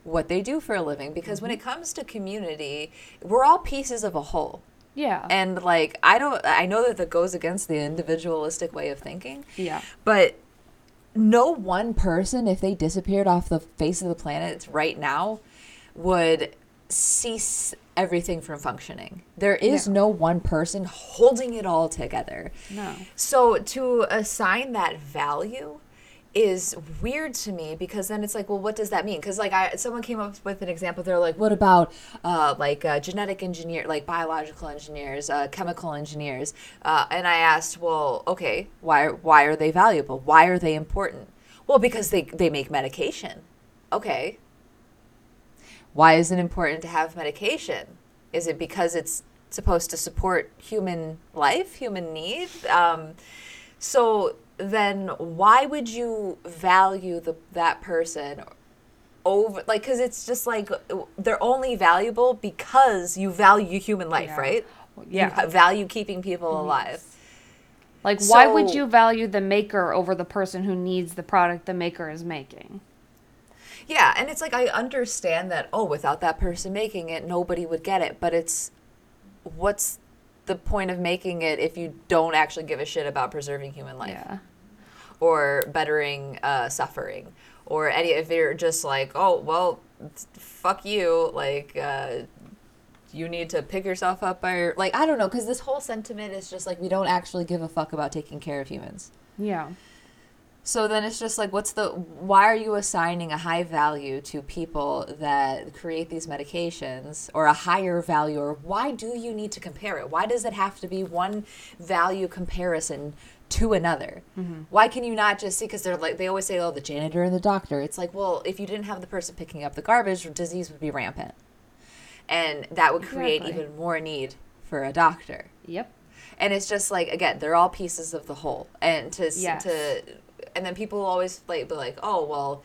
what they do for a living because when it comes to community we're all pieces of a whole yeah. and like i don't i know that that goes against the individualistic way of thinking yeah. but no one person, if they disappeared off the face of the planet right now, would cease everything from functioning. There is Yeah. no one person holding it all together. No. So to assign that value is weird to me because then it's like, well, what does that mean? Because like I, someone came up with an example. They're like, what about uh, like uh, genetic engineer, like biological engineers, uh, chemical engineers? Uh, and I asked, well, okay, why why are they valuable? Why are they important? Well, because they they make medication. Okay. Why is it important to have medication? Is it because it's supposed to support human life, human need? Um, so then why would you value the that person over like cuz it's just like they're only valuable because you value human life, Yeah. right? Yeah. You value keeping people alive. Like, why would you value the maker over the person who needs the product the maker is making? Yeah, and it's like I understand that oh, without that person making it, nobody would get it, but it's what's the point of making it if you don't actually give a shit about preserving human life Yeah. Or bettering uh, suffering or any if you're just like, "Oh, well, fuck you," like uh you need to pick yourself up by your like I don't know cuz this whole sentiment is just like we don't actually give a fuck about taking care of humans. Yeah. So then it's just like, what's the, why are you assigning a high value to people that create these medications or a higher value, or why do you need to compare it? Why does it have to be one value comparison to another? Mm-hmm. Why can you not just see, because they're like, they always say, oh, the janitor and the doctor. It's like, well, if you didn't have the person picking up the garbage, disease would be rampant. And that would create Exactly. even more need for a doctor Yep. and it's just like again they're all pieces of the whole and to Yes. to and then people always like be like oh well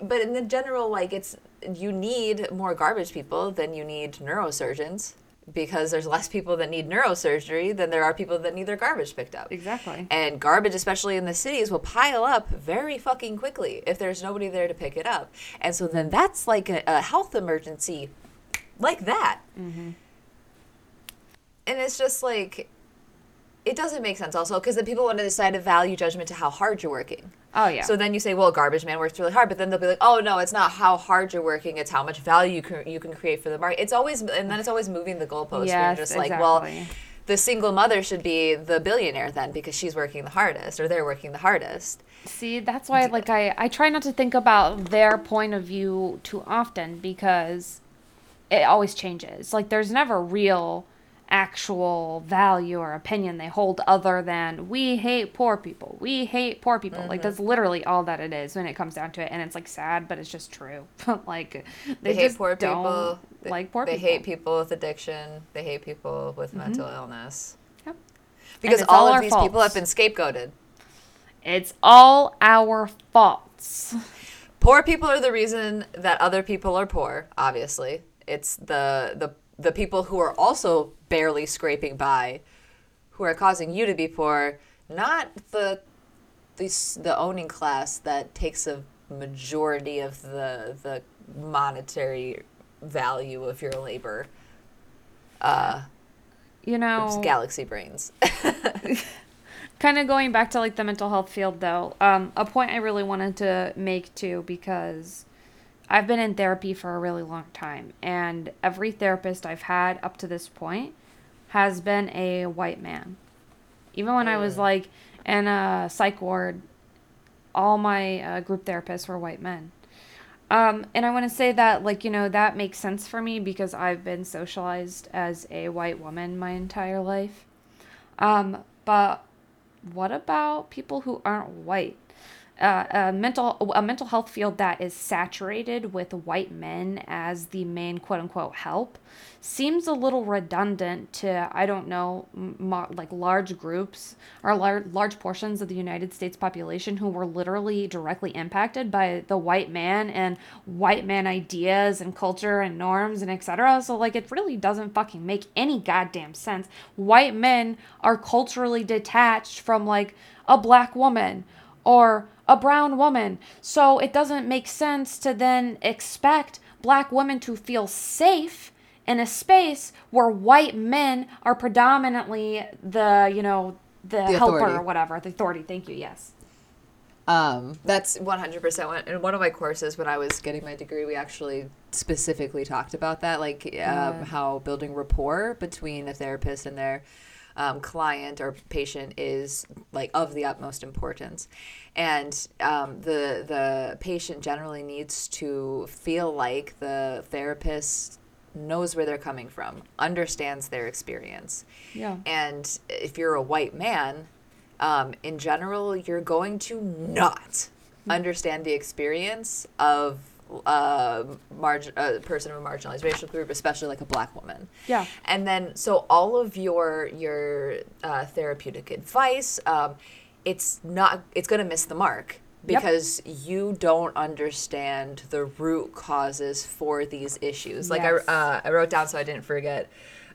but in the general like it's you need more garbage people than you need neurosurgeons because there's less people that need neurosurgery than there are people that need their garbage picked up. Exactly. and garbage especially in the cities will pile up very fucking quickly if there's nobody there to pick it up. And so then that's like a, a health emergency like that. Mm-hmm. And it's just like it doesn't make sense also because then people want to decide a value judgment to how hard you're working Oh yeah. so then you say well garbage man works really hard but then they'll be like oh no it's not how hard you're working it's how much value you can, you can create for the market it's always and then it's always moving the goalpost where Yes, you're just like well the single mother should be the billionaire then because she's working the hardest or they're working the hardest See, that's why like I I try not to think about their point of view too often because it always changes. Like there's never real actual value or opinion they hold other than we hate poor people. We hate poor people. Like that's literally all that it is when it comes down to it and it's like sad but it's just true. like they, they, hate poor people They- like poor they people. Mm-hmm. hate people with addiction they hate people with mental illness Yep. because all, all of these people have been scapegoated It's all our faults. poor people are the reason that other people are poor obviously it's the the the people who are also barely scraping by who are causing you to be poor not the the, the owning class that takes a majority of the the monetary value of your labor. Uh You know, galaxy brains. Kind of going back to like the mental health field though um, a point i really wanted to make too because i've been in therapy for a really long time and every therapist i've had up to this point has been a white man even when i was like in a psych ward all my uh, group therapists were white men um, and I want to say that, like, you know, that makes sense for me because I've been socialized as a white woman my entire life. Um, but what about people who aren't white? A mental a mental health field that is saturated with white men as the main quote unquote help seems a little redundant to I don't know mo- like large groups or lar- large portions of the United States population who were literally directly impacted by the white man and white man ideas and culture and norms and etc. So like it really doesn't fucking make any goddamn sense. White men are culturally detached from like a black woman or a brown woman. So it doesn't make sense to then expect black women to feel safe in a space where white men are predominantly the, you know, the, helper authority. or whatever, the authority. Thank you. Yes. Um, that's 100% one. In one of my courses, when I was getting my degree, we actually specifically talked about that, like um, how building rapport between a therapist and their um, client or patient is like of the utmost importance. And um, the the patient generally needs to feel like the therapist knows where they're coming from, understands their experience. Yeah. And if you're a white man, um, in general, you're going to not understand the experience of uh, marg- a person of a marginalized racial group, especially like a black woman. Yeah. And then, so all of your your uh, therapeutic advice, um, it's not, it's going to miss the mark Yep. because you don't understand the root causes for these issues. Like Yes. I, uh, I wrote down so I didn't forget.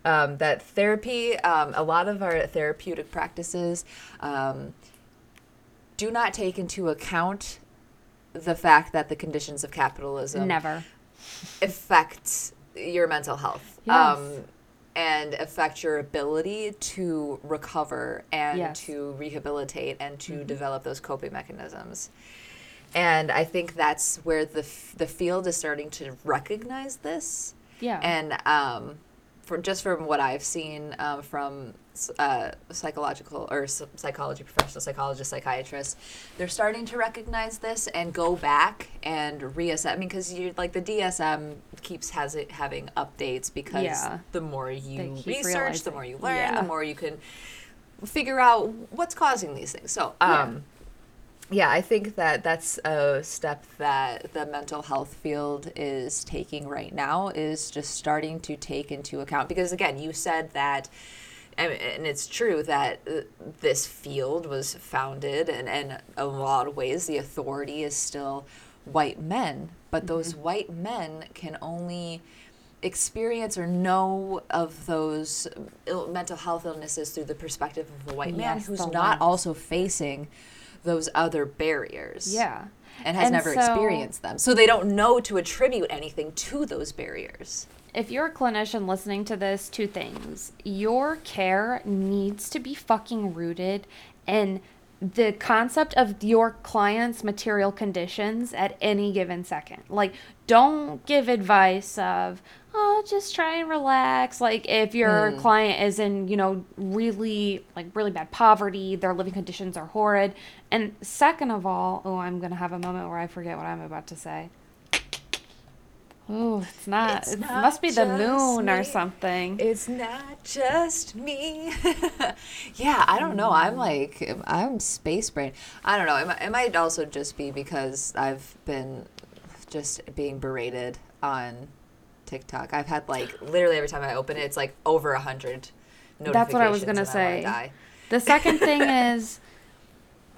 Um, that therapy, um, a lot of our therapeutic practices um, do not take into account the fact that the conditions of capitalism Never. affect your mental health Yes. um, and affect your ability to recover and Yes. Mm-hmm. to rehabilitate and to develop those coping mechanisms. And I think that's where the f- the field is starting to recognize this. Yeah. And um, for just from what I've seen um, from uh, psychological or psychology professional psychologists, psychiatrists, they're starting to recognize this and go back and reassess. I mean, because you like the DSM keeps has it having updates because Yeah. the more you research, the more you learn, yeah. the more you can figure out what's causing these things. So, Yeah. um, yeah, I think that that's a step that the mental health field is taking right now is just starting to take into account because again, you said that and, it's true that uh, this field was founded and, and in a lot of ways the authority is still white men, but those white men can only experience or know of those Ill, mental health illnesses through the perspective of a white man Yes, who's not also facing those other barriers yeah. and has And never so- experienced them. So they don't know to attribute anything to those barriers If you're a clinician listening to this, two things. Your care needs to be fucking rooted in the concept of your client's material conditions at any given second. Like, don't give advice of, oh, just try and relax. Like, if your hmm. client is in, you know, really, like, really bad poverty, their living conditions are horrid. And second of all, oh, I'm going to have a moment where I forget what I'm about to say. Oh, it's not. It's it not must be the moon or something. It's not just me. yeah, I don't know. I'm mm. like, I'm space brain. I don't know. It, might- it might also just be because I've been just being berated on TikTok. I've had like literally every time I open it, it's like over a hundred notifications. That's what I was gonna and I wanna say. The second thing is,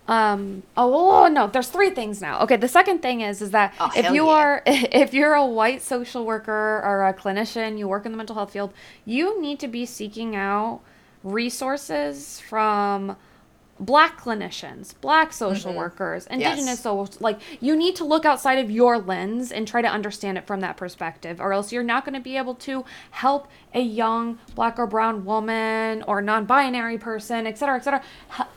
um, oh, oh, no, there's three things now. Okay, the second thing is is that Oh, if you yeah. are if you're a white social worker or a clinician, you work in the mental health field, you need to be seeking out resources from black clinicians, black social workers, indigenous Mm-hmm. Yes. so like you need to look outside of your lens and try to understand it from that perspective or else you're not going to be able to help a young black or brown woman or non-binary person et cetera, et cetera.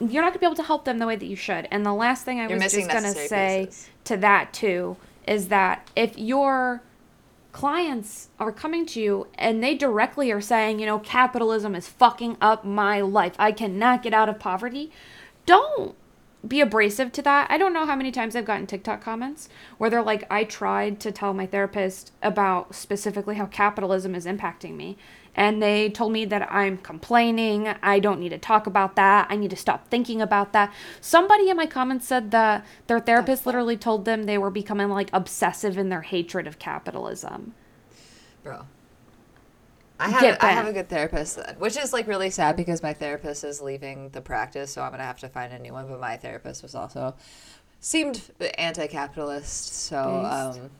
You're not going to be able to help them the way that you should and the last thing i You're was just going to say pieces. to that too is that if your clients are coming to you and they directly are saying, you know, capitalism is fucking up my life. I cannot get out of poverty. Don't be abrasive to that. I don't know how many times I've gotten TikTok comments where they're like, I tried to tell my therapist about specifically how capitalism is impacting me. And they told me that I'm complaining. I don't need to talk about that. I need to stop thinking about that. Somebody in my comments said that their therapist literally told them they were becoming like obsessive in their hatred of capitalism. bro. I have, I have a good therapist, then, which is like really sad because my therapist is leaving the practice, so I'm gonna have to find a new one. But my therapist was also seemed anti-capitalist, so um,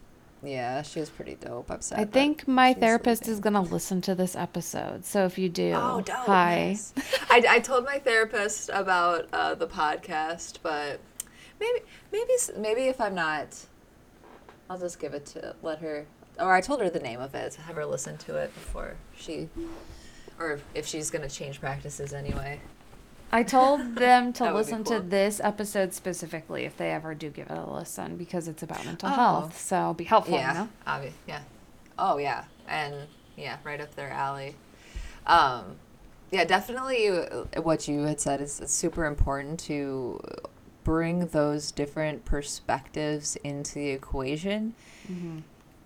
yeah, she was pretty dope. I think my therapist is going to listen to this episode. So if you do, Oh, dope. hi. nice. I, I told my therapist about uh, the podcast, but maybe maybe maybe if I'm not, I'll just give it to let her. Or I told her the name of it. to Have her listen to it before she, or if she's gonna change practices anyway. I told them to That would be listen to cool. this episode specifically if they ever do give it a listen because it's about mental Oh. health. So it'll be helpful, yeah, you know? obvi- yeah. Oh yeah, and yeah, right up their alley. Um, yeah, definitely. uh, What you had said is it's super important to bring those different perspectives into the equation.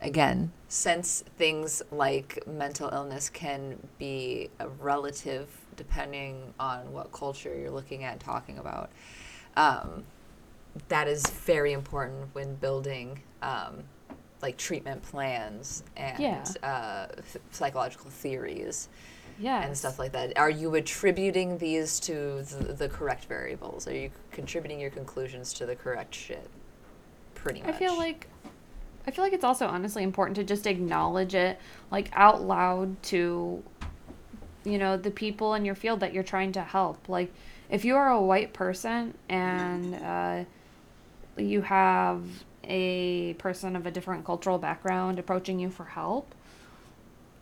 Again, since things like mental illness can be a relative depending on what culture you're looking at and talking about. Um, that is very important when building um, like treatment plans and Yeah. uh, psychological theories Yeah. and stuff like that. Are you attributing these to the, the correct variables? Are you contributing your conclusions to the correct shit? Pretty much. I feel like I feel like it's also honestly important to just acknowledge it like out loud to you know, the people in your field that you're trying to help. Like, if you are a white person and uh, you have a person of a different cultural background approaching you for help,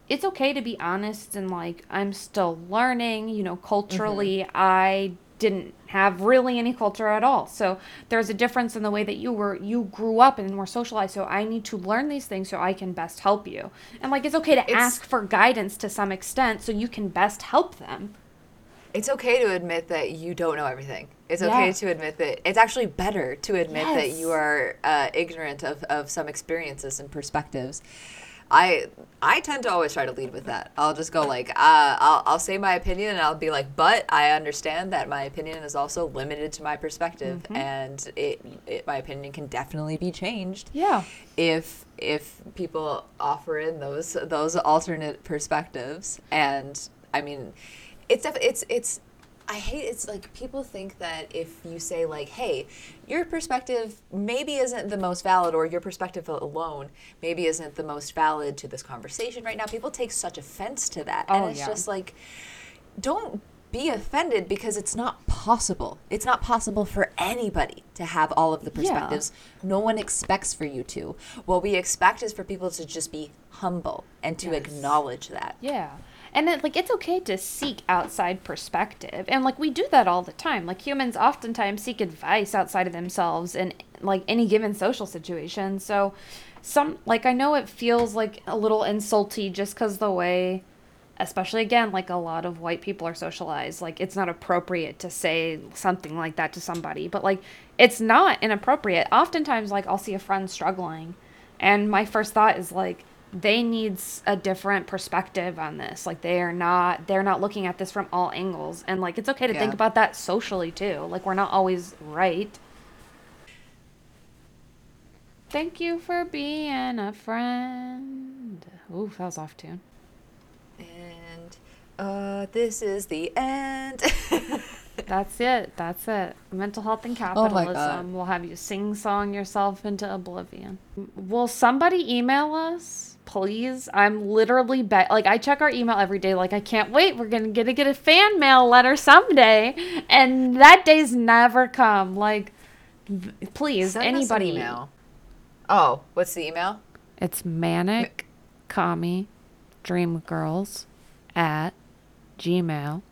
it's okay to be honest and like, I'm still learning, you know, culturally, I didn't have really any culture at all. So there's a difference in the way that you were you grew up and were socialized. So I need to learn these things so I can best help you. And like it's okay to It's- ask for guidance to some extent so you can best help them. It's okay to admit that you don't know everything. It's okay Yeah. to admit that it's actually better to admit that you are uh, ignorant of, of some experiences and perspectives. I I tend to always try to lead with that. I'll just go like, uh, I'll, I'll say my opinion and I'll be like, but I understand that my opinion is also limited to my perspective and it, it my opinion can definitely be changed Yeah. if if people offer in those those alternate perspectives and i mean it's def- it's it's i hate it's like people think that if you say like hey your perspective maybe isn't the most valid or your perspective alone maybe isn't the most valid to this conversation right now people take such offense to that and Oh, it's yeah. just like don't be offended because it's not possible. It's not possible for anybody to have all of the Yeah. perspectives. No one expects for you to. What we expect is for people to just be humble and to Yes. acknowledge that. Yeah. And it, like it's okay to seek outside perspective. And like we do that all the time. Like humans oftentimes seek advice outside of themselves in like any given social situation. So some like I know it feels like a little insulty just cuz the way especially again like a lot of white people are socialized like it's not appropriate to say something like that to somebody but like it's not inappropriate oftentimes like i'll see a friend struggling and my first thought is like they need a different perspective on this like they are not they're not looking at this from all angles and like it's okay to think about that socially too like we're not always right thank you for being a friend ooh that was off tune And uh, this is the end. That's it. That's it. Mental health and Oh capitalism will have you sing song yourself into oblivion. Will somebody email us? Please. I'm literally bet like I check our email every day. Like I can't wait. We're gonna get to get a fan mail letter someday. And that day's never come. Like v- please, Send us an anybody. email. Oh, what's the email? It's manic commie dream girls at gmail.com.